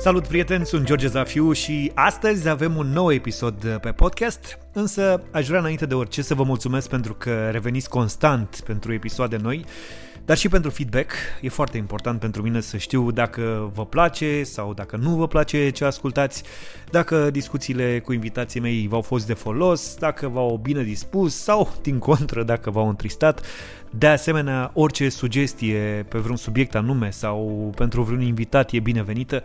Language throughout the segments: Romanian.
Salut prieteni, sunt George Zafiu și astăzi avem un nou episod pe podcast, însă aș vrea înainte de orice să vă mulțumesc pentru că reveniți constant pentru episoade noi, dar și pentru feedback. E foarte important pentru mine să știu dacă vă place sau dacă nu vă place ce ascultați, dacă discuțiile cu invitații mei v-au fost de folos, dacă v-au bine dispus sau, din contră, dacă v-au întristat. De asemenea, orice sugestie pe vreun subiect anume sau pentru vreun invitat e binevenită.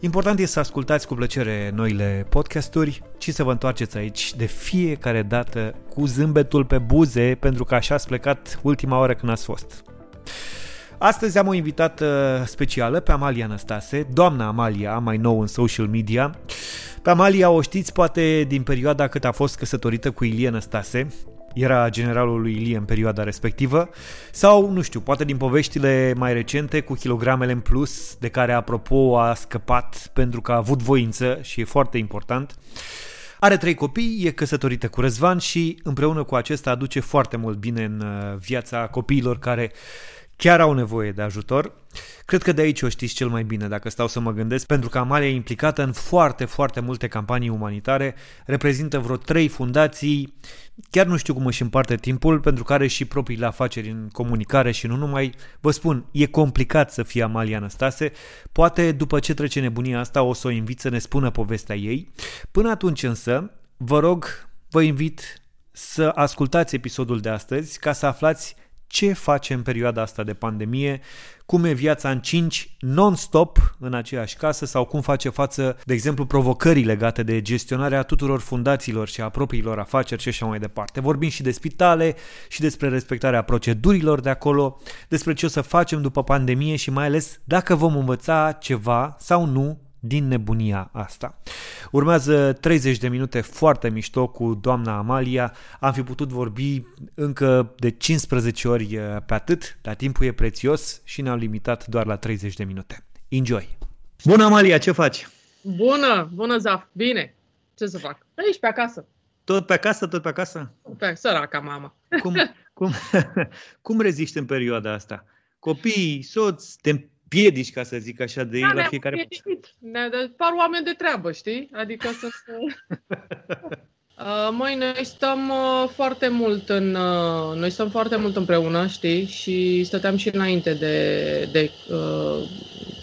Important este să ascultați cu plăcere noile podcasturi și să vă întoarceți aici de fiecare dată cu zâmbetul pe buze pentru că așa ați plecat ultima oară când ați fost. Astăzi am o invitată specială pe Amalia Năstase, doamna Amalia, mai nou în social media. Pe Amalia o știți poate din perioada cât a fost căsătorită cu Ilie Năstase, era generalul lui Ilie în perioada respectivă, sau, nu știu, poate din poveștile mai recente cu kilogramele în plus, de care, apropo, a scăpat pentru că a avut voință și e foarte important. Are trei copii, e căsătorită cu Răzvan și împreună cu acesta aduce foarte mult bine în uh, viața copiilor care chiar au nevoie de ajutor. Cred că de aici o știți cel mai bine dacă stau să mă gândesc, pentru că Amalia e implicată în foarte, foarte multe campanii umanitare, reprezintă vreo trei fundații, chiar nu știu cum își împarte timpul, pentru că are și propriile afaceri în comunicare și nu numai. Vă spun, e complicat să fie Amalia Năstase, poate după ce trece nebunia asta o să o invit să ne spună povestea ei. Până atunci însă, vă rog, vă invit să ascultați episodul de astăzi ca să aflați ce face în perioada asta de pandemie, cum e viața în 5 non-stop în aceeași casă sau cum face față, de exemplu, provocării legate de gestionarea tuturor fundațiilor și a propriilor afaceri și așa mai departe. Vorbim și de spitale și despre respectarea procedurilor de acolo, despre ce o să facem după pandemie și mai ales dacă vom învăța ceva sau nu din nebunia asta. Urmează 30 de minute foarte mișto cu doamna Amalia. Am fi putut vorbi încă de 15 ori eh, pe atât, dar timpul e prețios și ne-am limitat doar la 30 de minute. Enjoy! Bună, Amalia, ce faci? Bună, bună, Zaf, bine. Ce să fac? Aici, pe acasă. Tot pe acasă, tot pe acasă? Pe săraca mama. Cum, cum, cum reziști în perioada asta? Copii, soț, te piedici, ca să zic așa, de da, ei la fiecare... Ne par oameni de treabă, știi? Adică să... Uh, măi, noi stăm uh, foarte mult în, uh, noi stăm foarte mult împreună, știi, și stăteam și înainte de, de uh,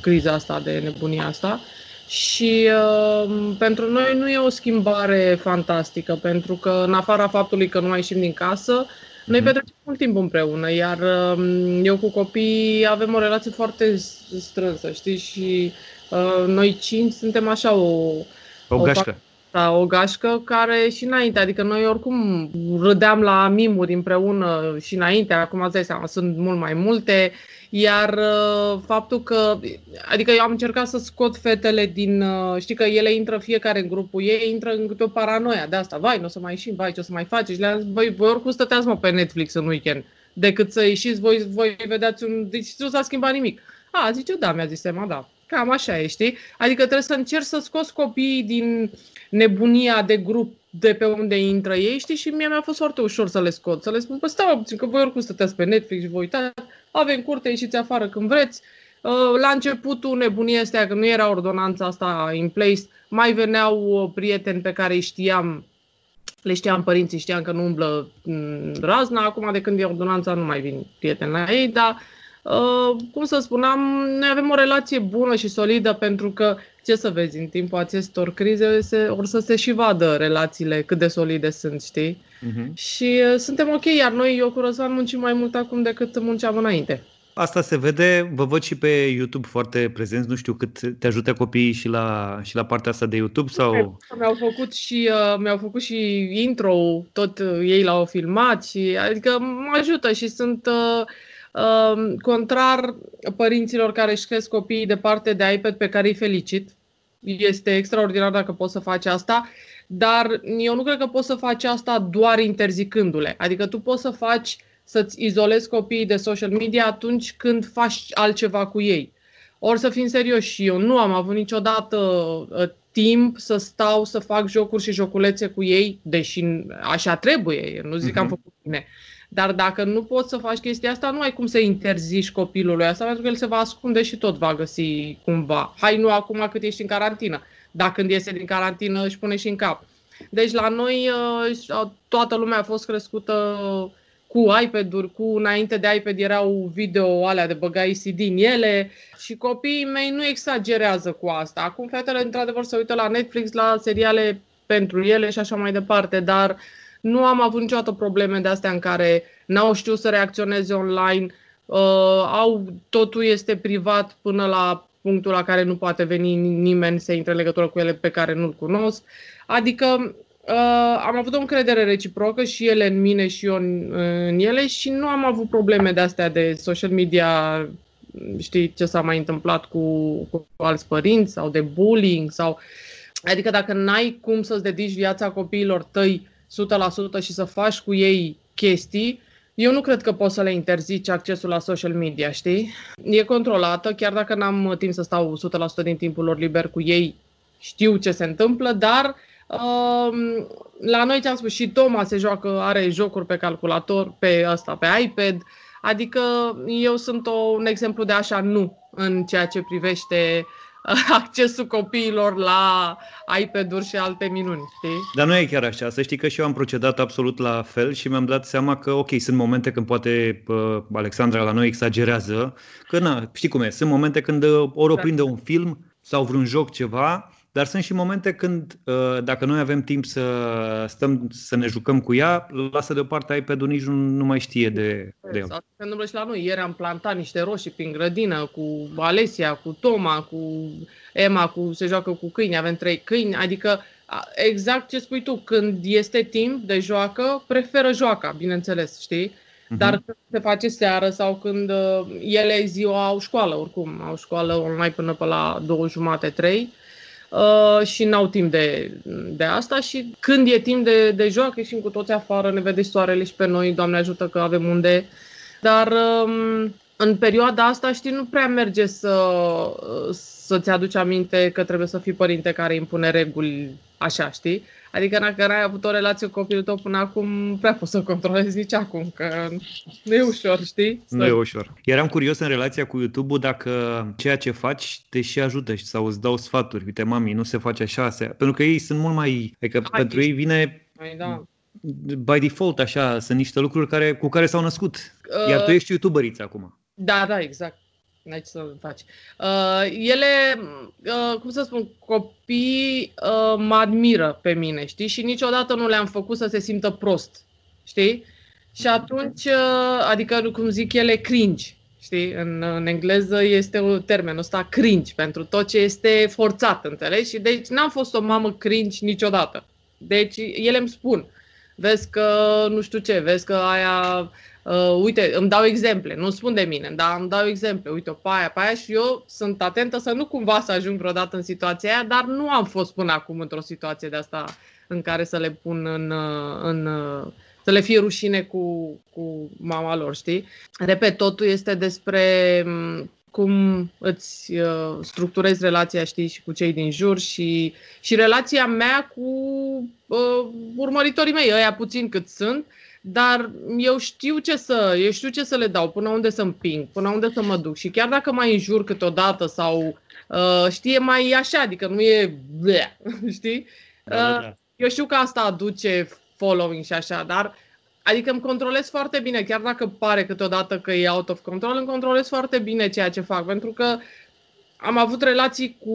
criza asta, de nebunia asta. Și uh, pentru noi nu e o schimbare fantastică, pentru că în afara faptului că nu mai ieșim din casă, noi mm petrecem mult timp împreună, iar um, eu cu copii avem o relație foarte strânsă, știi? Și uh, noi cinci suntem așa o... O gașcă. O, o gașcă care și înainte, adică noi oricum râdeam la mimuri împreună și înainte, acum îți dai seama, sunt mult mai multe. Uh, iar uh, faptul că, adică eu am încercat să scot fetele din, uh, știi că ele intră fiecare în grupul ei, intră în câte o paranoia de asta, vai, nu o să mai ieșim, vai, ce o să mai faceți? Le-am zis, voi, voi oricum stăteați mă pe Netflix în weekend, decât să ieșiți, voi, voi vedeați un, deci nu s-a schimbat nimic. A, zice, da, mi-a zis Emma, da. Cam așa e, știi? Adică trebuie să încerci să scoți copiii din nebunia de grup de pe unde intră ei, știi? Și mie mi-a fost foarte ușor să le scot, să le spun, păi stau puțin, că voi oricum stăteați pe Netflix și vă uitați, avem curte, ieșiți afară când vreți. Uh, la începutul nebunia astea, că nu era ordonanța asta in place, mai veneau uh, prieteni pe care îi știam, le știam părinții, știam că nu umblă mm, razna, acum de când e ordonanța nu mai vin prieteni la ei, dar Uh, cum să spunem, noi avem o relație bună și solidă pentru că, ce să vezi, în timpul acestor crize se, or să se și vadă relațiile cât de solide sunt, știi? Uh-huh. Și uh, suntem ok, iar noi, eu cu Răzvan, muncim mai mult acum decât munceam înainte. Asta se vede, vă văd și pe YouTube foarte prezenți, nu știu cât te ajută copiii și la, și la partea asta de YouTube sau... Mi-au făcut și, uh, mi-au făcut și intro tot uh, ei l-au filmat și adică mă ajută și sunt... Uh, Ehm, contrar părinților care își cresc copiii departe de iPad pe care îi felicit. Este extraordinar dacă poți să faci asta, dar eu nu cred că poți să faci asta doar interzicându-le. Adică tu poți să faci să-ți izolezi copiii de social media atunci când faci altceva cu ei. Ori să fim serioși, eu nu am avut niciodată ă, timp să stau să fac jocuri și joculețe cu ei, deși așa trebuie, nu zic uh-huh. că am mhm. făcut bine. Dar dacă nu poți să faci chestia asta, nu ai cum să interziști copilului asta, pentru că el se va ascunde și tot va găsi cumva. Hai nu acum cât ești în carantină. Dacă când iese din carantină își pune și în cap. Deci la noi uh, toată lumea a fost crescută cu iPad-uri, cu înainte de iPad erau video alea de băgai CD în ele și copiii mei nu exagerează cu asta. Acum fetele într-adevăr se uită la Netflix, la seriale pentru ele și așa mai departe, dar nu am avut niciodată probleme de astea în care n-au știut să reacționeze online, uh, au, totul este privat până la punctul la care nu poate veni nimeni să intre în legătură cu ele pe care nu-l cunosc. Adică uh, am avut o încredere reciprocă și ele în mine și eu în, în ele și nu am avut probleme de astea de social media, știi ce s-a mai întâmplat cu, cu alți părinți sau de bullying sau... Adică dacă n-ai cum să-ți dedici viața copiilor tăi 100% și să faci cu ei chestii, eu nu cred că poți să le interzici accesul la social media, știi? E controlată, chiar dacă n-am timp să stau 100% din timpul lor liber cu ei, știu ce se întâmplă, dar uh, la noi ți-am spus și Toma se joacă, are jocuri pe calculator, pe asta, pe iPad, adică eu sunt o, un exemplu de așa nu în ceea ce privește accesul copiilor la iPad-uri și alte minuni, știi? Dar nu e chiar așa. Să știi că și eu am procedat absolut la fel și mi-am dat seama că, ok, sunt momente când poate uh, Alexandra la noi exagerează, că na, știi cum e, sunt momente când uh, ori o prinde un film sau vreun joc ceva dar sunt și momente când, uh, dacă noi avem timp să stăm să ne jucăm cu ea, lasă deoparte iPad-ul, nici nu, nu mai știe de, de el. Se întâmplă și la noi. Ieri am plantat niște roșii prin grădină cu Alesia, cu Toma, cu Emma, cu se joacă cu câini, avem trei câini, adică exact ce spui tu, când este timp de joacă, preferă joaca, bineînțeles, știi? Uh-huh. Dar când se face seară sau când uh, ele ziua au școală, oricum, au școală online până pe la două jumate, trei, Uh, și n-au timp de, de asta și când e timp de, de joacă ieșim cu toți afară, ne vede soarele și pe noi, Doamne ajută că avem unde. Dar um, în perioada asta, știi, nu prea merge să, să-ți aduci aminte că trebuie să fii părinte care impune reguli așa, știi? Adică dacă n-ai avut o relație cu copilul tău până acum, prea poți să controlezi nici acum, că nu e ușor, știi? Nu să... e ușor. Eram curios în relația cu YouTube-ul dacă ceea ce faci te și ajută sau îți dau sfaturi. Uite, mami, nu se face așa. Se... Pentru că ei sunt mult mai... Adică Hai, pentru ei vine... Hai, da by default, așa, sunt niște lucruri care, cu care s-au născut. Iar tu uh, ești youtuberiță acum. Da, da, exact n-ai ce să faci. Uh, ele, uh, cum să spun, copii uh, mă admiră pe mine, știi? Și niciodată nu le-am făcut să se simtă prost, știi? Și atunci, uh, adică, cum zic ele, cringe, știi? În, în engleză este un termen ăsta, cringe, pentru tot ce este forțat, înțelegi? Și deci n-am fost o mamă cringe niciodată. Deci ele îmi spun, vezi că nu știu ce, vezi că aia Uh, uite, îmi dau exemple, nu spun de mine, dar îmi dau exemple, uite, pe aia, pe aia și eu sunt atentă să nu cumva să ajung vreodată în situația aia, dar nu am fost până acum într-o situație de asta în care să le pun în, uh, în uh, să le fie rușine cu, cu mama lor, știi? Repet, totul este despre mm, cum îți uh, structurezi relația, știi, și cu cei din jur și, și relația mea cu uh, urmăritorii mei, ăia puțin cât sunt, dar eu știu ce să, eu știu ce să le dau, până unde să împing, până unde să mă duc. Și chiar dacă mai înjur câteodată sau uh, știe mai așa, adică nu e bleh, știi? Da, da, da. Uh, eu știu că asta aduce following și așa, dar adică îmi controlez foarte bine, chiar dacă pare câteodată că e out of control, îmi controlez foarte bine ceea ce fac, pentru că am avut relații cu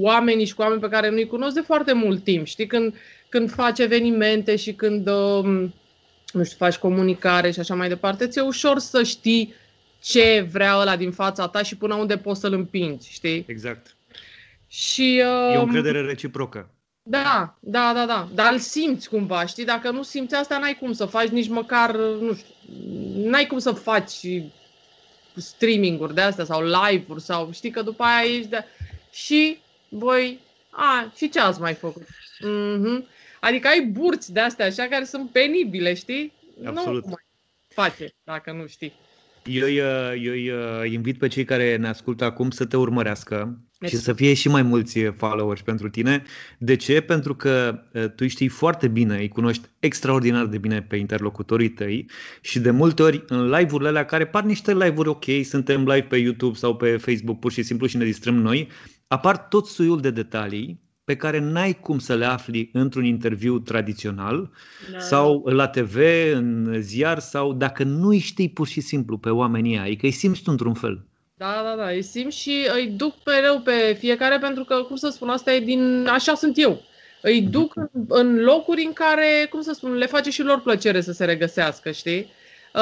oamenii și cu oameni pe care nu-i cunosc de foarte mult timp, știi? Când, când faci evenimente și când... Uh, nu știu, faci comunicare și așa mai departe, ți-e ușor să știi ce vrea ăla din fața ta și până unde poți să-l împingi, știi? Exact. Și, uh, e o um, încredere reciprocă. Da, da, da, da. Dar îl simți cumva, știi? Dacă nu simți asta, n-ai cum să faci nici măcar, nu știu, n-ai cum să faci streaming-uri de astea sau live-uri sau știi că după aia ești de... Și voi, a, și ce ați mai făcut? Mm-hmm. Adică ai burți de astea așa care sunt penibile, știi? Absolut. Nu mai face, dacă nu știi. Eu, eu, eu invit pe cei care ne ascultă acum să te urmărească și să fie și mai mulți followers pentru tine. De ce? Pentru că tu știi foarte bine, îi cunoști extraordinar de bine pe interlocutorii tăi și de multe ori în live-urile alea care par niște live-uri ok, suntem live pe YouTube sau pe Facebook pur și simplu și ne distrăm noi, apar tot suiul de detalii pe care n-ai cum să le afli într-un interviu tradițional da. sau la TV, în ziar sau dacă nu îi știi pur și simplu pe oamenii ai, că îi simți tu într-un fel. Da, da, da, îi simt și îi duc mereu pe fiecare pentru că, cum să spun, asta e din... așa sunt eu. Îi mhm. duc în locuri în care, cum să spun, le face și lor plăcere să se regăsească, știi?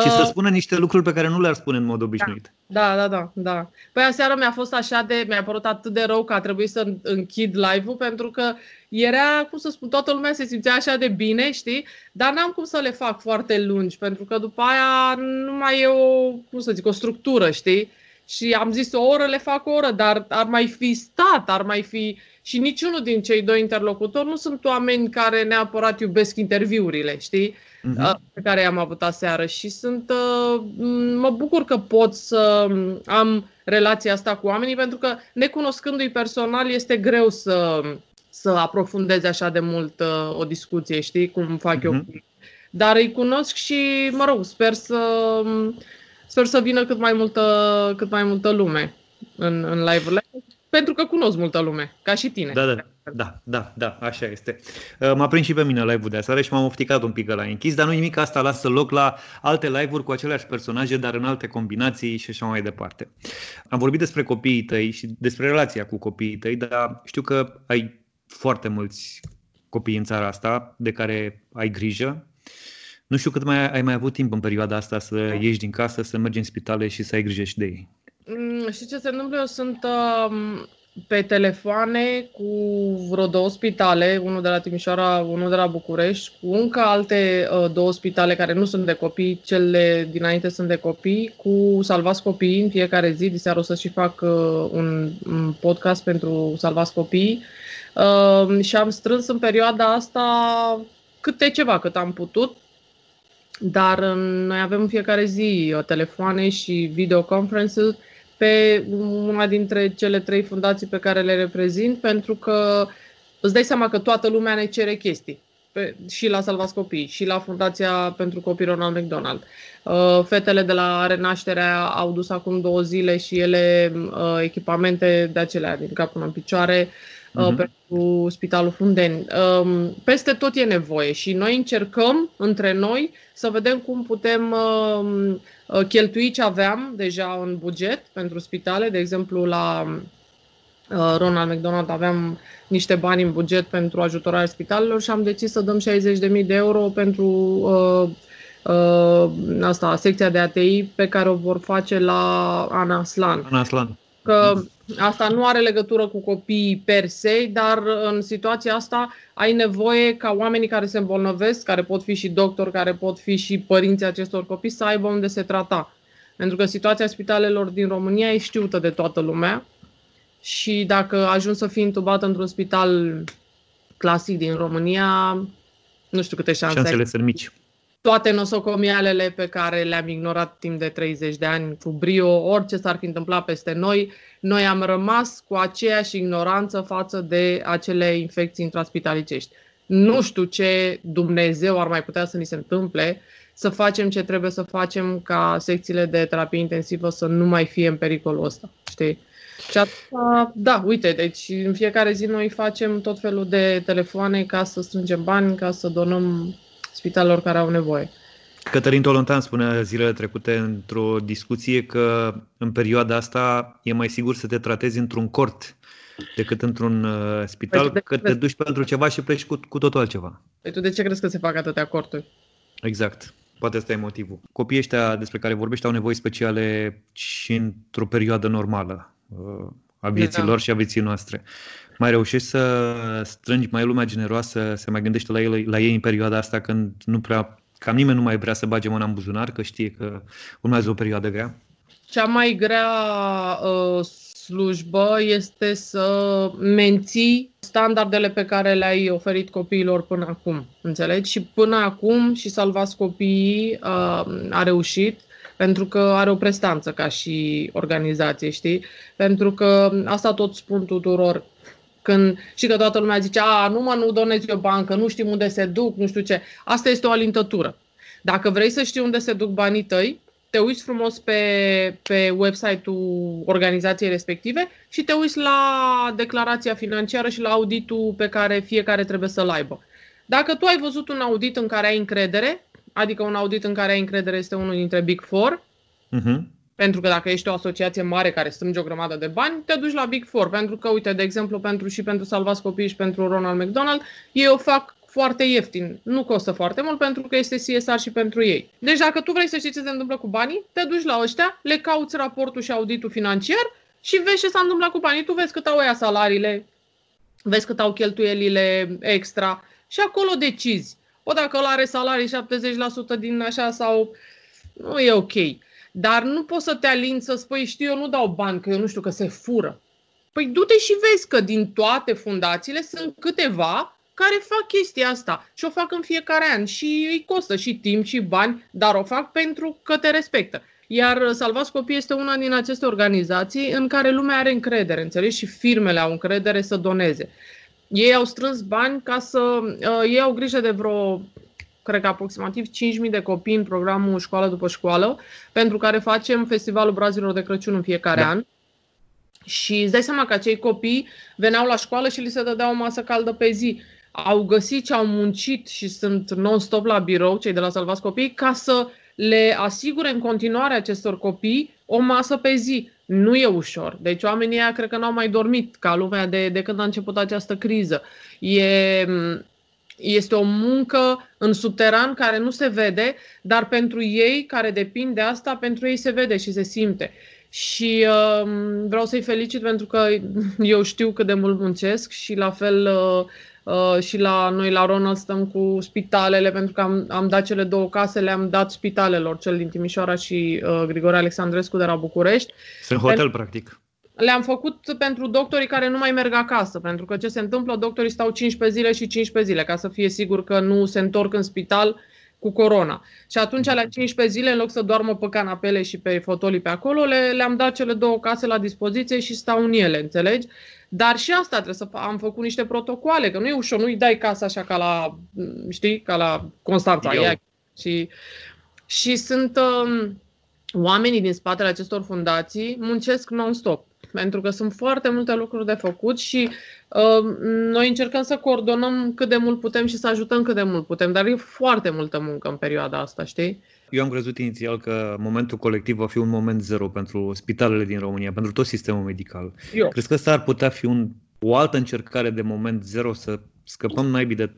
Și să uh, spună niște lucruri pe care nu le-ar spune în mod obișnuit. Da, da, da, da. Păi aseară mi-a fost așa de, mi-a părut atât de rău că a trebuit să închid live-ul pentru că era, cum să spun, toată lumea se simțea așa de bine, știi? Dar n-am cum să le fac foarte lungi pentru că după aia nu mai e o, cum să zic, o structură, știi? Și am zis o oră, le fac o oră, dar ar mai fi stat, ar mai fi... Și niciunul din cei doi interlocutori nu sunt oameni care neapărat iubesc interviurile, știi? Uh-huh. pe care i-am avut aseară și sunt, uh, mă bucur că pot să am relația asta cu oamenii pentru că necunoscându-i personal este greu să, să aprofundezi așa de mult uh, o discuție, știi, cum fac uh-huh. eu. Mhm. Dar îi cunosc și, mă rog, sper să, sper să vină cât mai multă, cât mai multă lume în, în live-urile pentru că cunosc multă lume, ca și tine. Da, da, da, da, da, așa este. Uh, m-a prins și pe mine live-ul de aseară și m-am ofticat un pic la închis, dar nu nimic, asta lasă loc la alte live-uri cu aceleași personaje, dar în alte combinații și așa mai departe. Am vorbit despre copiii tăi și despre relația cu copiii tăi, dar știu că ai foarte mulți copii în țara asta de care ai grijă. Nu știu cât mai ai mai avut timp în perioada asta să ieși din casă, să mergi în spitale și să ai grijă și de ei. Mm, știi ce se întâmplă? Eu sunt uh, pe telefoane cu vreo două spitale, unul de la Timișoara, unul de la București, cu încă alte uh, două spitale care nu sunt de copii, cele dinainte sunt de copii, cu Salvați Copii în fiecare zi. De seară o să și fac uh, un, un podcast pentru Salvați Copii. Uh, și am strâns în perioada asta câte ceva, cât am putut. Dar uh, noi avem în fiecare zi uh, telefoane și videoconferences pe una dintre cele trei fundații pe care le reprezint, pentru că îți dai seama că toată lumea ne cere chestii. Pe, și la Salvați Copii, și la Fundația pentru Copii Ronald McDonald. Uh, fetele de la Renașterea au dus acum două zile și ele uh, echipamente de acelea din cap până în picioare uh-huh. pentru Spitalul Fundeni. Um, peste tot e nevoie și noi încercăm între noi să vedem cum putem um, uh, cheltui ce aveam deja în buget pentru spitale. De exemplu, la uh, Ronald McDonald aveam niște bani în buget pentru ajutorarea spitalelor și am decis să dăm 60.000 de euro pentru uh, uh, asta, secția de ATI pe care o vor face la Ana Aslan. Ana Aslan. Că Asta nu are legătură cu copiii per se, dar în situația asta ai nevoie ca oamenii care se îmbolnăvesc, care pot fi și doctori, care pot fi și părinții acestor copii, să aibă unde se trata. Pentru că situația spitalelor din România e știută de toată lumea și dacă ajungi să fii intubat într-un spital clasic din România, nu știu câte șanse Șansele ai. sunt mici toate nosocomialele pe care le-am ignorat timp de 30 de ani cu brio, orice s-ar fi întâmplat peste noi, noi am rămas cu aceeași ignoranță față de acele infecții intraspitalicești. Nu știu ce Dumnezeu ar mai putea să ni se întâmple să facem ce trebuie să facem ca secțiile de terapie intensivă să nu mai fie în pericolul ăsta, știi? Și atunci, da, uite, deci în fiecare zi noi facem tot felul de telefoane ca să strângem bani, ca să donăm spitalelor care au nevoie. Cătălin Tolontan spunea zilele trecute într-o discuție că în perioada asta e mai sigur să te tratezi într-un cort decât într-un uh, spital, păi că te duci pentru ceva și pleci cu, cu totul altceva. Păi tu de ce crezi că se fac atâtea corturi? Exact. Poate ăsta e motivul. Copiii ăștia despre care vorbești au nevoi speciale și într-o perioadă normală uh, a vieții da. lor și a vieții noastre. Mai reușești să strângi mai lumea generoasă, să mai gândește la ei, la ei în perioada asta când nu prea Cam nimeni nu mai vrea să bage mâna în buzunar, că știe că urmează o perioadă grea. Cea mai grea uh, slujbă este să menții standardele pe care le-ai oferit copiilor până acum. Înțelegi? Și până acum și salvați copiii uh, a reușit pentru că are o prestanță ca și organizație, știi? Pentru că asta tot spun tuturor. Când, și că toată lumea zice, a, nu mă, nu donezi o bancă, nu știm unde se duc, nu știu ce. Asta este o alintătură. Dacă vrei să știi unde se duc banii tăi, te uiți frumos pe, pe website-ul organizației respective și te uiți la declarația financiară și la auditul pe care fiecare trebuie să-l aibă. Dacă tu ai văzut un audit în care ai încredere, adică un audit în care ai încredere este unul dintre Big Four, uh-huh. Pentru că dacă ești o asociație mare care strânge o grămadă de bani, te duci la Big Four, pentru că, uite, de exemplu, pentru și pentru Salvați Copii și pentru Ronald McDonald, ei o fac foarte ieftin, nu costă foarte mult pentru că este CSR și pentru ei. Deci dacă tu vrei să știi ce se întâmplă cu banii, te duci la ăștia, le cauți raportul și auditul financiar și vezi ce s-a întâmplat cu banii. Tu vezi cât au ăia salariile, vezi cât au cheltuielile extra și acolo decizi. O dacă ăla are salarii 70% din așa sau nu e ok. Dar nu poți să te alin să spui, știu, eu nu dau bani, că eu nu știu, că se fură. Păi du-te și vezi că din toate fundațiile sunt câteva care fac chestia asta și o fac în fiecare an și îi costă și timp și bani, dar o fac pentru că te respectă. Iar Salvați Copii este una din aceste organizații în care lumea are încredere, înțelegi? Și firmele au încredere să doneze. Ei au strâns bani ca să... Uh, ei au grijă de vreo, cred că aproximativ 5.000 de copii în programul Școală după școală, pentru care facem Festivalul Brazilor de Crăciun în fiecare da. an. Și îți dai seama că acei copii veneau la școală și li se dădea o masă caldă pe zi. Au găsit ce au muncit și sunt non-stop la birou, cei de la Salvați Copii, ca să le asigure în continuare acestor copii o masă pe zi. Nu e ușor. Deci oamenii ăia cred că n-au mai dormit ca lumea de, de când a început această criză. E, este o muncă în subteran care nu se vede, dar pentru ei care depind de asta, pentru ei se vede și se simte. Și uh, vreau să-i felicit pentru că eu știu cât de mult muncesc și la fel uh, Uh, și la noi la Ronald stăm cu spitalele, pentru că am, am dat cele două case, le-am dat spitalelor, cel din Timișoara și uh, Grigore Alexandrescu de la București. Sunt hotel, Pen- practic. Le-am făcut pentru doctorii care nu mai merg acasă, pentru că ce se întâmplă, doctorii stau 15 zile și 15 zile, ca să fie sigur că nu se întorc în spital cu corona. Și atunci, la 15 zile, în loc să doarmă pe canapele și pe fotolii pe acolo, le, le-am dat cele două case la dispoziție și stau în ele, înțelegi? Dar și asta trebuie să am făcut niște protocoale, că nu e ușor, nu-i dai casa așa ca la, știi, ca la Constanța. Ia, și, și sunt um, oamenii din spatele acestor fundații muncesc non-stop pentru că sunt foarte multe lucruri de făcut și uh, noi încercăm să coordonăm cât de mult putem și să ajutăm cât de mult putem, dar e foarte multă muncă în perioada asta, știi? Eu am crezut inițial că momentul colectiv va fi un moment zero pentru spitalele din România, pentru tot sistemul medical. Eu. Crezi că asta ar putea fi un, o altă încercare de moment zero să scăpăm naibii de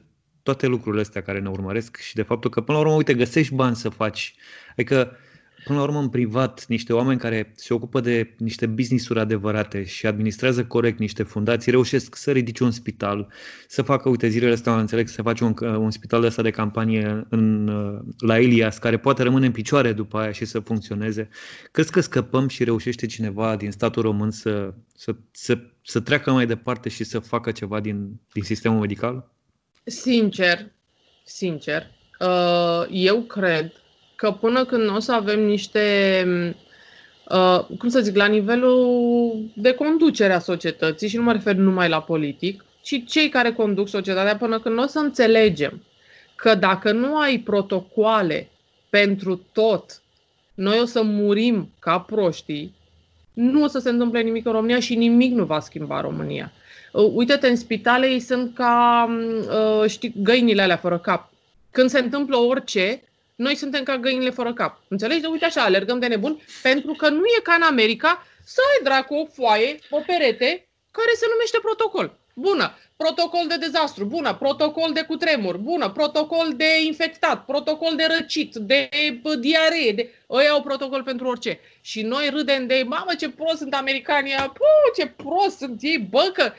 toate lucrurile astea care ne urmăresc și de faptul că până la urmă, uite, găsești bani să faci. Adică până la urmă în privat niște oameni care se ocupă de niște business-uri adevărate și administrează corect niște fundații, reușesc să ridice un spital, să facă, uite, zilele astea, înțeleg, să face un, un spital de asta de campanie în, la Elias, care poate rămâne în picioare după aia și să funcționeze. Crezi că scăpăm și reușește cineva din statul român să, să, să, să treacă mai departe și să facă ceva din, din sistemul medical? Sincer, sincer, uh, eu cred că până când nu o să avem niște, uh, cum să zic, la nivelul de conducere a societății, și nu mă refer numai la politic, ci cei care conduc societatea, până când nu o să înțelegem că dacă nu ai protocoale pentru tot, noi o să murim ca proștii, nu o să se întâmple nimic în România și nimic nu va schimba România. Uh, uite-te, în spitale ei sunt ca, uh, știi, găinile alea fără cap. Când se întâmplă orice, noi suntem ca găinile fără cap. Înțelegi? De uite așa, alergăm de nebun, pentru că nu e ca în America să ai dracu o foaie, o perete, care se numește protocol. Bună, protocol de dezastru, bună, protocol de cutremur, bună, protocol de infectat, protocol de răcit, de diaree, de... ăia au protocol pentru orice. Și noi râdem de, mamă, ce prost sunt americanii, Puh, ce prost sunt ei, bă, că...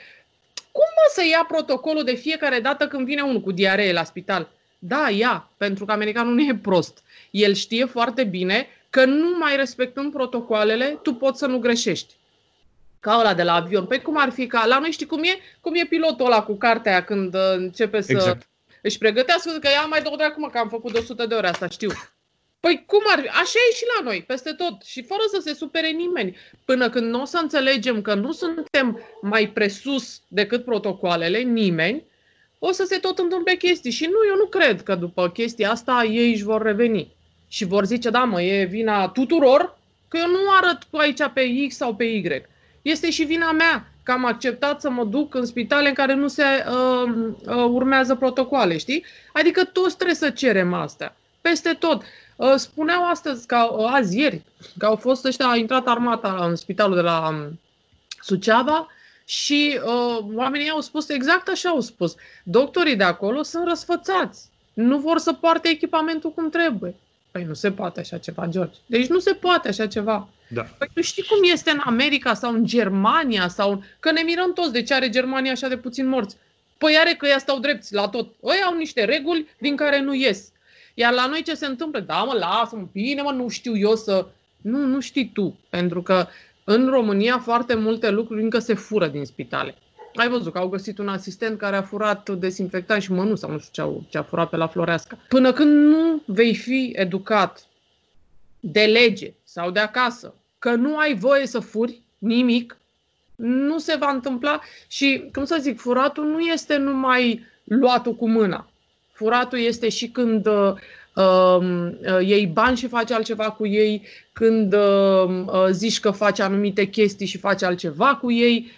Cum mă să ia protocolul de fiecare dată când vine unul cu diaree la spital? Da, ia, pentru că americanul nu e prost. El știe foarte bine că nu mai respectând protocoalele, tu poți să nu greșești. Ca ăla de la avion. Păi cum ar fi ca la noi știi cum e? Cum e pilotul ăla cu cartea când uh, începe să exact. își pregătească, că ia mai două de acum că am făcut de 100 de ore asta, știu. Păi cum ar fi? Așa e și la noi, peste tot. Și fără să se supere nimeni. Până când nu o să înțelegem că nu suntem mai presus decât protocoalele, nimeni, o să se tot întâmple chestii. Și nu, eu nu cred că după chestia asta ei își vor reveni. Și vor zice, da mă, e vina tuturor, că eu nu arăt aici pe X sau pe Y. Este și vina mea că am acceptat să mă duc în spitale în care nu se uh, uh, urmează protocoale, știi? Adică toți trebuie să cerem asta. Peste tot. Uh, spuneau astăzi, că, uh, azi ieri, că au fost ăștia, a intrat armata în spitalul de la um, Suceava și uh, oamenii au spus exact așa au spus. Doctorii de acolo sunt răsfățați. Nu vor să poarte echipamentul cum trebuie. Păi nu se poate așa ceva, George. Deci nu se poate așa ceva. Da. Păi tu știi cum este în America sau în Germania sau... Că ne mirăm toți de ce are Germania așa de puțin morți. Păi are că ea stau drepți la tot. Ei au niște reguli din care nu ies. Iar la noi ce se întâmplă? Da, mă, lasă-mă, bine, mă, nu știu eu să... Nu, nu știi tu. Pentru că în România foarte multe lucruri încă se fură din spitale. Ai văzut că au găsit un asistent care a furat desinfectant și mănu sau nu știu ce, au, ce a furat pe la Floreasca. Până când nu vei fi educat de lege sau de acasă că nu ai voie să furi nimic, nu se va întâmpla și, cum să zic, furatul nu este numai luatul cu mâna. Furatul este și când uh, uh, iei bani și faci altceva cu ei, când uh, uh, zici că faci anumite chestii și faci altceva cu ei,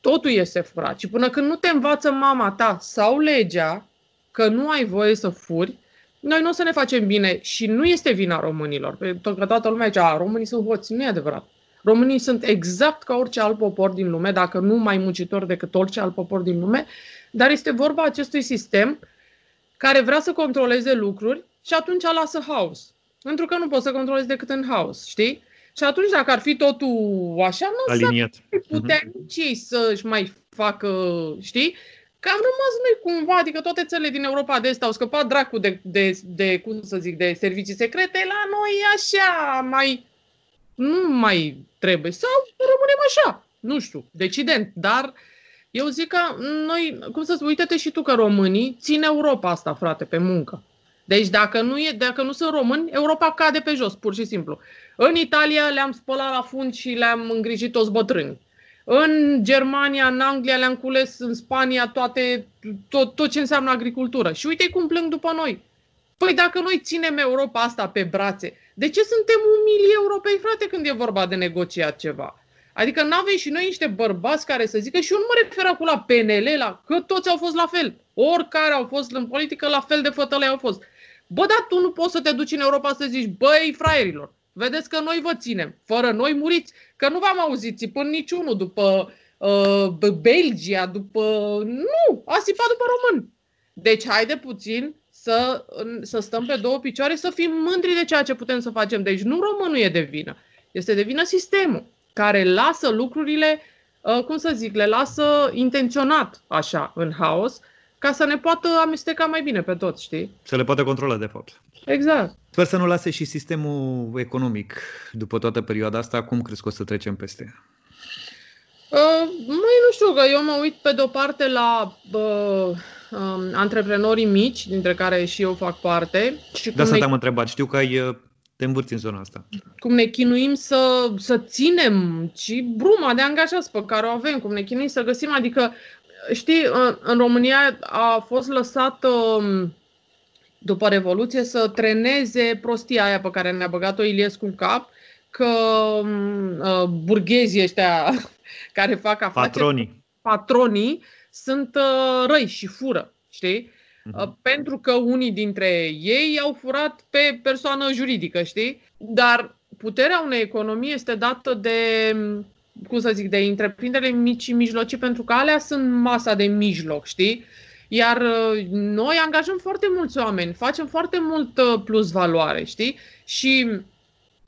totul este furat. Și până când nu te învață mama ta sau legea că nu ai voie să furi, noi nu o să ne facem bine și nu este vina românilor. Pentru că toată lumea zice, a, românii sunt hoți. Nu e adevărat. Românii sunt exact ca orice alt popor din lume, dacă nu mai muncitor decât orice alt popor din lume, dar este vorba acestui sistem care vrea să controleze lucruri și atunci lasă haos. Pentru că nu poți să controlezi decât în haos, știi? Și atunci, dacă ar fi totul așa, nu Aliniat. să putea uh-huh. nici ei să-și mai facă, știi? Că am rămas noi cumva, adică toate țările din Europa de Est au scăpat dracu de, de, de, cum să zic, de servicii secrete, la noi așa, mai, nu mai trebuie. Sau rămânem așa, nu știu, decident, dar eu zic că noi, cum să spui, uite-te și tu că românii țin Europa asta, frate, pe muncă. Deci dacă nu, e, dacă nu sunt români, Europa cade pe jos, pur și simplu. În Italia le-am spălat la fund și le-am îngrijit toți bătrâni. În Germania, în Anglia le-am cules, în Spania toate, tot, tot ce înseamnă agricultură. Și uite cum plâng după noi. Păi dacă noi ținem Europa asta pe brațe, de ce suntem umili europei, frate, când e vorba de negociat ceva? Adică nu avem și noi niște bărbați care să zică, și eu nu mă refer acum la PNL, la, că toți au fost la fel. Oricare au fost în politică, la fel de fătălei au fost. Bă, dar tu nu poți să te duci în Europa să zici, băi, fraierilor, vedeți că noi vă ținem, fără noi muriți, că nu v-am auzit țipând niciunul după uh, Belgia, după... Nu, a sipat după român. Deci haide puțin să, să stăm pe două picioare, să fim mândri de ceea ce putem să facem. Deci nu românul e de vină, este de vină sistemul, care lasă lucrurile, uh, cum să zic, le lasă intenționat așa în haos, ca să ne poată amesteca mai bine pe toți, știi? Să le poată controla, de fapt. Exact. Sper să nu lase și sistemul economic după toată perioada asta. Cum crezi că o să trecem peste? Uh, mai nu știu, că eu mă uit pe de-o parte la uh, uh, antreprenorii mici, dintre care și eu fac parte. Și da, să ne... am întrebat. Știu că ai uh, te învârți în zona asta. Cum ne chinuim să, să ținem și bruma de angajați pe care o avem, cum ne chinuim să găsim, adică știi, în, în România a fost lăsat um, după Revoluție să treneze prostia aia pe care ne-a băgat-o Iliescu în cap, că um, uh, burghezii ăștia care fac afaceri, patronii, patronii sunt uh, răi și fură, știi? Uh-huh. Pentru că unii dintre ei au furat pe persoană juridică, știi? Dar puterea unei economii este dată de cum să zic, de întreprindere mici și mijlocii, pentru că alea sunt masa de mijloc, știi? Iar uh, noi angajăm foarte mulți oameni, facem foarte mult uh, plus valoare, știi? Și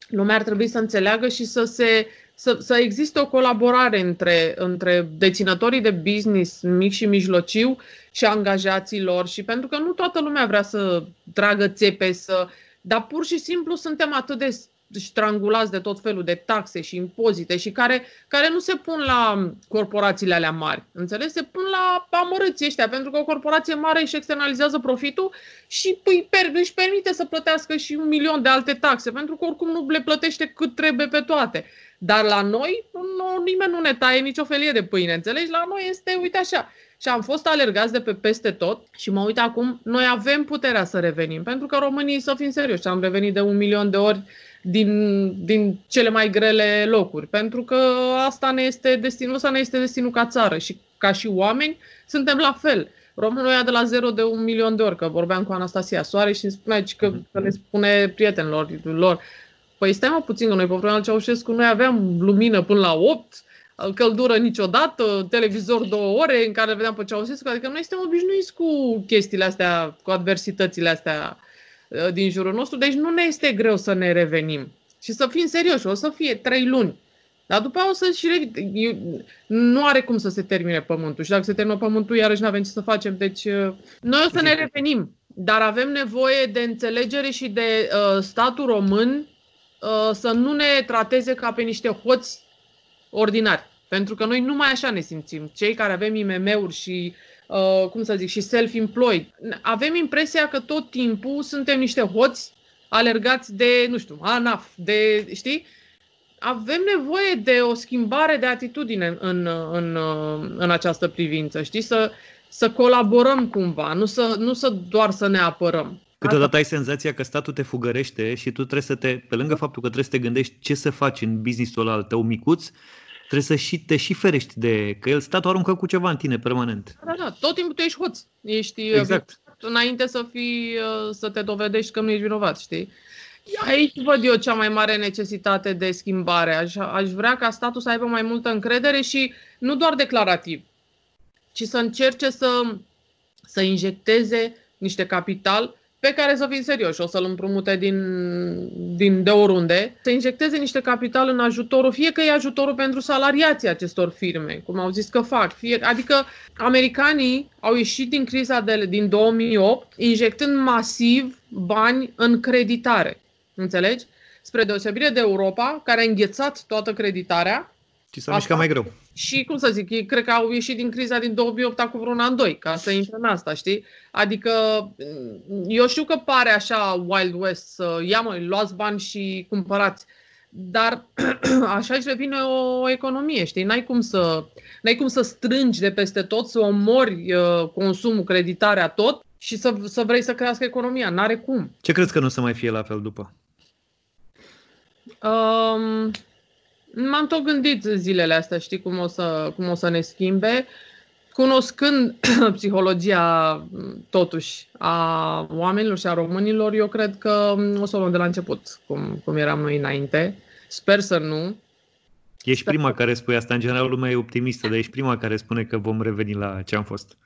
lumea ar trebui să înțeleagă și să se să, să existe o colaborare între, între deținătorii de business mic și mijlociu și angajații lor și pentru că nu toată lumea vrea să tragă țepe, să, dar pur și simplu suntem atât de strangulați de tot felul de taxe și impozite și care, care nu se pun la corporațiile alea mari. Înțeles? Se pun la amărâții ăștia, pentru că o corporație mare își externalizează profitul și îi, per, își permite să plătească și un milion de alte taxe, pentru că oricum nu le plătește cât trebuie pe toate. Dar la noi, nu, nimeni nu ne taie nicio felie de pâine, înțelegi? La noi este, uite așa, și am fost alergați de pe peste tot și mă uit acum, noi avem puterea să revenim, pentru că românii, să fim serioși, am revenit de un milion de ori din, din cele mai grele locuri, pentru că asta ne este destinul, asta ne este destinul ca țară și ca și oameni suntem la fel. Românul ia de la zero de un milion de ori, că vorbeam cu Anastasia Soare și îmi spunea că, că le spune prietenilor lor, păi stai mă puțin, că noi pe vremea Ceaușescu noi aveam lumină până la 8, căldură niciodată, televizor două ore în care vedeam pe Ceaușescu, adică noi suntem obișnuiți cu chestiile astea, cu adversitățile astea uh, din jurul nostru, deci nu ne este greu să ne revenim. Și să fim serioși, o să fie trei luni. Dar după aia o să și nu are cum să se termine pământul. Și dacă se termină pământul, iarăși nu avem ce să facem. Deci uh, noi o să ne revenim. Dar avem nevoie de înțelegere și de uh, statul român uh, să nu ne trateze ca pe niște hoți ordinari. Pentru că noi numai așa ne simțim. Cei care avem IMM-uri și, uh, cum să zic, și self-employed, avem impresia că tot timpul suntem niște hoți alergați de, nu știu, ANAF, de, știi? Avem nevoie de o schimbare de atitudine în, în, în această privință, știi? Să, să colaborăm cumva, nu să, nu să doar să ne apărăm. Câteodată ai senzația că statul te fugărește și tu trebuie să te, pe lângă faptul că trebuie să te gândești ce să faci în businessul al tău micuț, trebuie să și te și ferești de că el statul aruncă cu ceva în tine permanent. Da, da, tot timpul tu ești hoț. Ești uh, exact. înainte să fii, uh, să te dovedești că nu ești vinovat, știi? Aici văd eu cea mai mare necesitate de schimbare. Aș, aș vrea ca statul să aibă mai multă încredere și nu doar declarativ, ci să încerce să, să injecteze niște capital pe care să fim serioși, o să-l împrumute din, din de oriunde, să injecteze niște capital în ajutorul, fie că e ajutorul pentru salariații acestor firme, cum au zis că fac, fie, adică americanii au ieșit din criza de, din 2008 injectând masiv bani în creditare, înțelegi? Spre deosebire de Europa, care a înghețat toată creditarea. Și s-a mișcat mai greu și, cum să zic, cred că au ieșit din criza din 2008 cu vreun an, doi, ca să intre în asta, știi? Adică, eu știu că pare așa Wild West să ia, mă, luați bani și cumpărați, dar așa își revine o economie, știi? N-ai cum să, n-ai cum să strângi de peste tot, să omori uh, consumul, creditarea, tot și să, să vrei să crească economia. N-are cum. Ce crezi că nu o să mai fie la fel după? Um, M-am tot gândit zilele astea, știi, cum o să, cum o să ne schimbe. Cunoscând psihologia, totuși, a oamenilor și a românilor, eu cred că o să o luăm de la început, cum, cum eram noi înainte. Sper să nu. Ești prima că... care spune asta. În general, lumea e optimistă, dar ești prima care spune că vom reveni la ce am fost.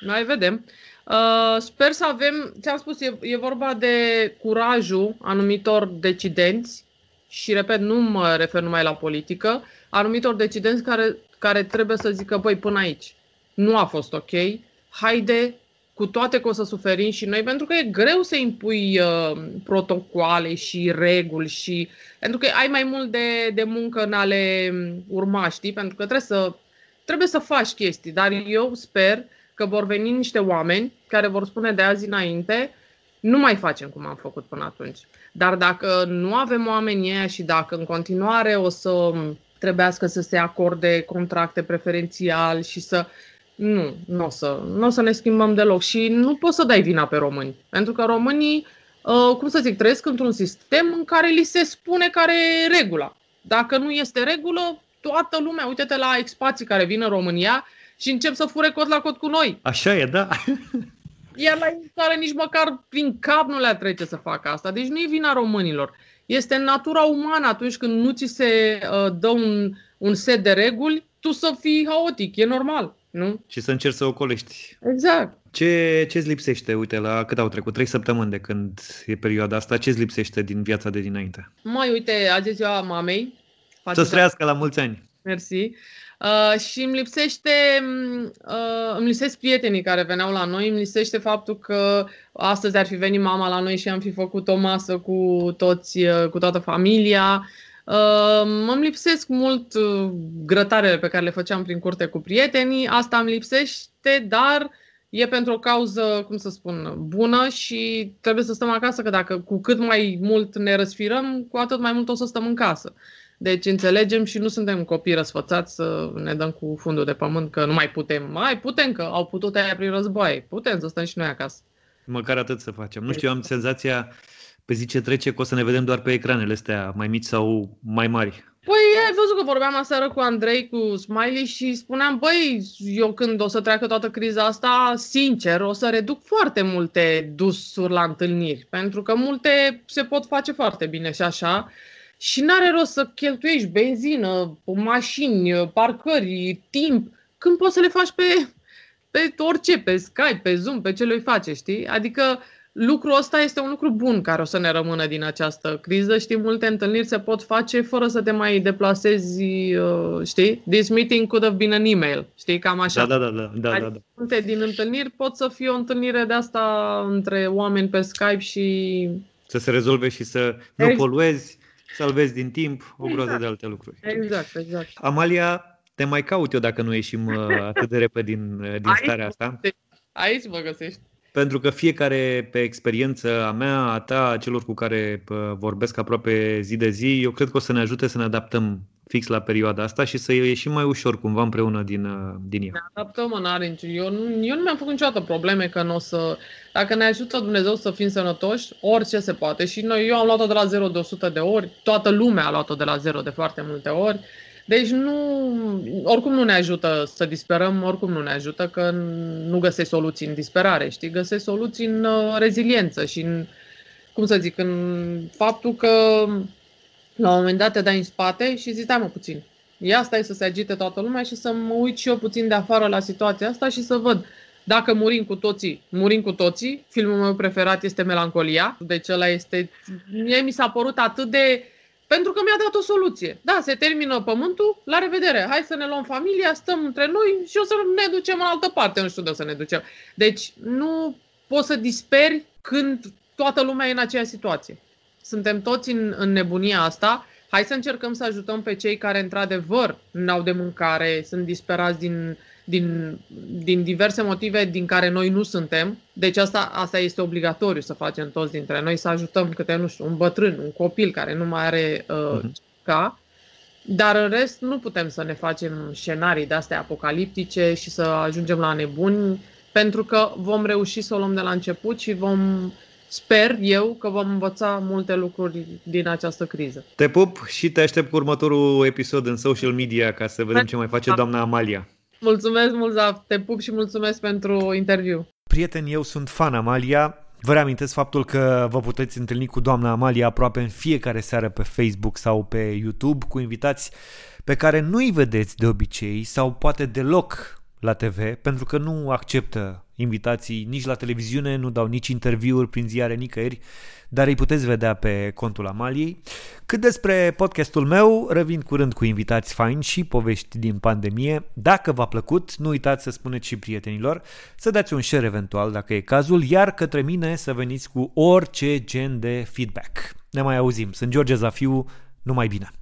Mai vedem. Uh, sper să avem, ți-am spus, e, e vorba de curajul anumitor decidenți și repet, nu mă refer numai la politică, anumitor decidenți care, care trebuie să zică, băi, până aici, nu a fost ok, haide, cu toate că o să suferim și noi, pentru că e greu să impui uh, protocoale și reguli și pentru că ai mai mult de, de muncă în ale urma, știi? Pentru că trebuie să, trebuie să faci chestii, dar eu sper că vor veni niște oameni care vor spune de azi înainte, nu mai facem cum am făcut până atunci. Dar dacă nu avem oamenii ăia și dacă în continuare o să trebuiască să se acorde contracte preferențial și să... Nu, nu o să, nu o să ne schimbăm deloc și nu poți să dai vina pe români. Pentru că românii, uh, cum să zic, trăiesc într-un sistem în care li se spune care e regula. Dacă nu este regulă, toată lumea, uite-te la expații care vin în România și încep să fure cot la cot cu noi. Așa e, da. Iar la ei care nici măcar prin cap nu le trece să facă asta. Deci nu e vina românilor. Este în natura umană atunci când nu ți se uh, dă un, un set de reguli, tu să fii haotic, e normal. Nu? Și să încerci să ocolești. Exact. Ce, ce-ți lipsește? Uite, la cât au trecut? Trei săptămâni de când e perioada asta. Ce-ți lipsește din viața de dinainte? Mai uite, azi e ziua mamei. Să trăiască la mulți ani. Mersi. Uh, și îmi lipsește, uh, îmi lipsesc prietenii care veneau la noi, îmi lipsește faptul că astăzi ar fi venit mama la noi și am fi făcut o masă cu toți, uh, cu toată familia. Uh, îmi lipsesc mult uh, grătarele pe care le făceam prin curte cu prietenii, asta îmi lipsește, dar e pentru o cauză, cum să spun, bună și trebuie să stăm acasă, că dacă cu cât mai mult ne răsfirăm, cu atât mai mult o să stăm în casă. Deci înțelegem și nu suntem copii răsfățați să ne dăm cu fundul de pământ că nu mai putem. Mai putem că au putut aia prin război. Putem să stăm și noi acasă. Măcar atât să facem. Nu știu, am senzația pe zi ce trece că o să ne vedem doar pe ecranele astea mai mici sau mai mari. Păi, ai văzut că vorbeam aseară cu Andrei, cu Smiley și spuneam, băi, eu când o să treacă toată criza asta, sincer, o să reduc foarte multe dusuri la întâlniri, pentru că multe se pot face foarte bine și așa. Și n-are rost să cheltuiești benzină, mașini, parcări, timp, când poți să le faci pe, pe orice, pe Skype, pe Zoom, pe ce le face, știi? Adică lucrul ăsta este un lucru bun care o să ne rămână din această criză. Știi, multe întâlniri se pot face fără să te mai deplasezi, uh, știi? This meeting could have been an email, știi, cam așa. Da, da, da. da, da, da, da. Multe din întâlniri pot să fie o întâlnire de asta între oameni pe Skype și... Să se rezolve și să nu poluezi, salvezi din timp, o exact. groză de alte lucruri. Exact, exact. Amalia, te mai caut eu dacă nu ieșim uh, atât de repede din, uh, din starea asta. Aici mă găsești pentru că fiecare pe experiență a mea, a ta, a celor cu care vorbesc aproape zi de zi, eu cred că o să ne ajute să ne adaptăm fix la perioada asta și să ieșim mai ușor cumva împreună din, uh, din ea. Ne adaptăm, în are eu, nu, eu nu mi-am făcut niciodată probleme că nu o să... Dacă ne ajută Dumnezeu să fim sănătoși, orice se poate. Și noi, eu am luat-o de la 0 de 100 de ori, toată lumea a luat-o de la 0 de foarte multe ori. Deci nu, oricum nu ne ajută să disperăm, oricum nu ne ajută că nu găsești soluții în disperare, știi? Găsești soluții în uh, reziliență și în, cum să zic, în faptul că la un moment dat te dai în spate și zici, stai mă puțin, ia stai să se agite toată lumea și să mă uit și eu puțin de afară la situația asta și să văd dacă murim cu toții, murim cu toții. Filmul meu preferat este Melancolia, deci ăla este, mie mi s-a părut atât de pentru că mi-a dat o soluție. Da, se termină pământul, la revedere. Hai să ne luăm familia, stăm între noi și o să ne ducem în altă parte. Nu știu de o să ne ducem. Deci nu poți să disperi când toată lumea e în aceeași situație. Suntem toți în, în nebunia asta. Hai să încercăm să ajutăm pe cei care într-adevăr n-au de mâncare, sunt disperați din din, din diverse motive din care noi nu suntem. Deci asta, asta este obligatoriu să facem toți dintre noi, să ajutăm câte, nu știu, un bătrân, un copil care nu mai are uh, uh-huh. ca. Dar în rest nu putem să ne facem scenarii de astea apocaliptice și să ajungem la nebuni, pentru că vom reuși să o luăm de la început și vom, sper eu, că vom învăța multe lucruri din această criză. Te pup și te aștept cu următorul episod în social media ca să vedem ce mai face doamna Amalia. Mulțumesc mult, Zaf. Te pup și mulțumesc pentru interviu. Prieteni, eu sunt fan Amalia. Vă reamintesc faptul că vă puteți întâlni cu doamna Amalia aproape în fiecare seară pe Facebook sau pe YouTube cu invitați pe care nu îi vedeți de obicei sau poate deloc la TV, pentru că nu acceptă invitații nici la televiziune, nu dau nici interviuri prin ziare nicăieri, dar îi puteți vedea pe contul Amaliei. Cât despre podcastul meu, revin curând cu invitați faini și povești din pandemie. Dacă v-a plăcut, nu uitați să spuneți și prietenilor, să dați un share eventual dacă e cazul, iar către mine să veniți cu orice gen de feedback. Ne mai auzim. Sunt George Zafiu, numai bine!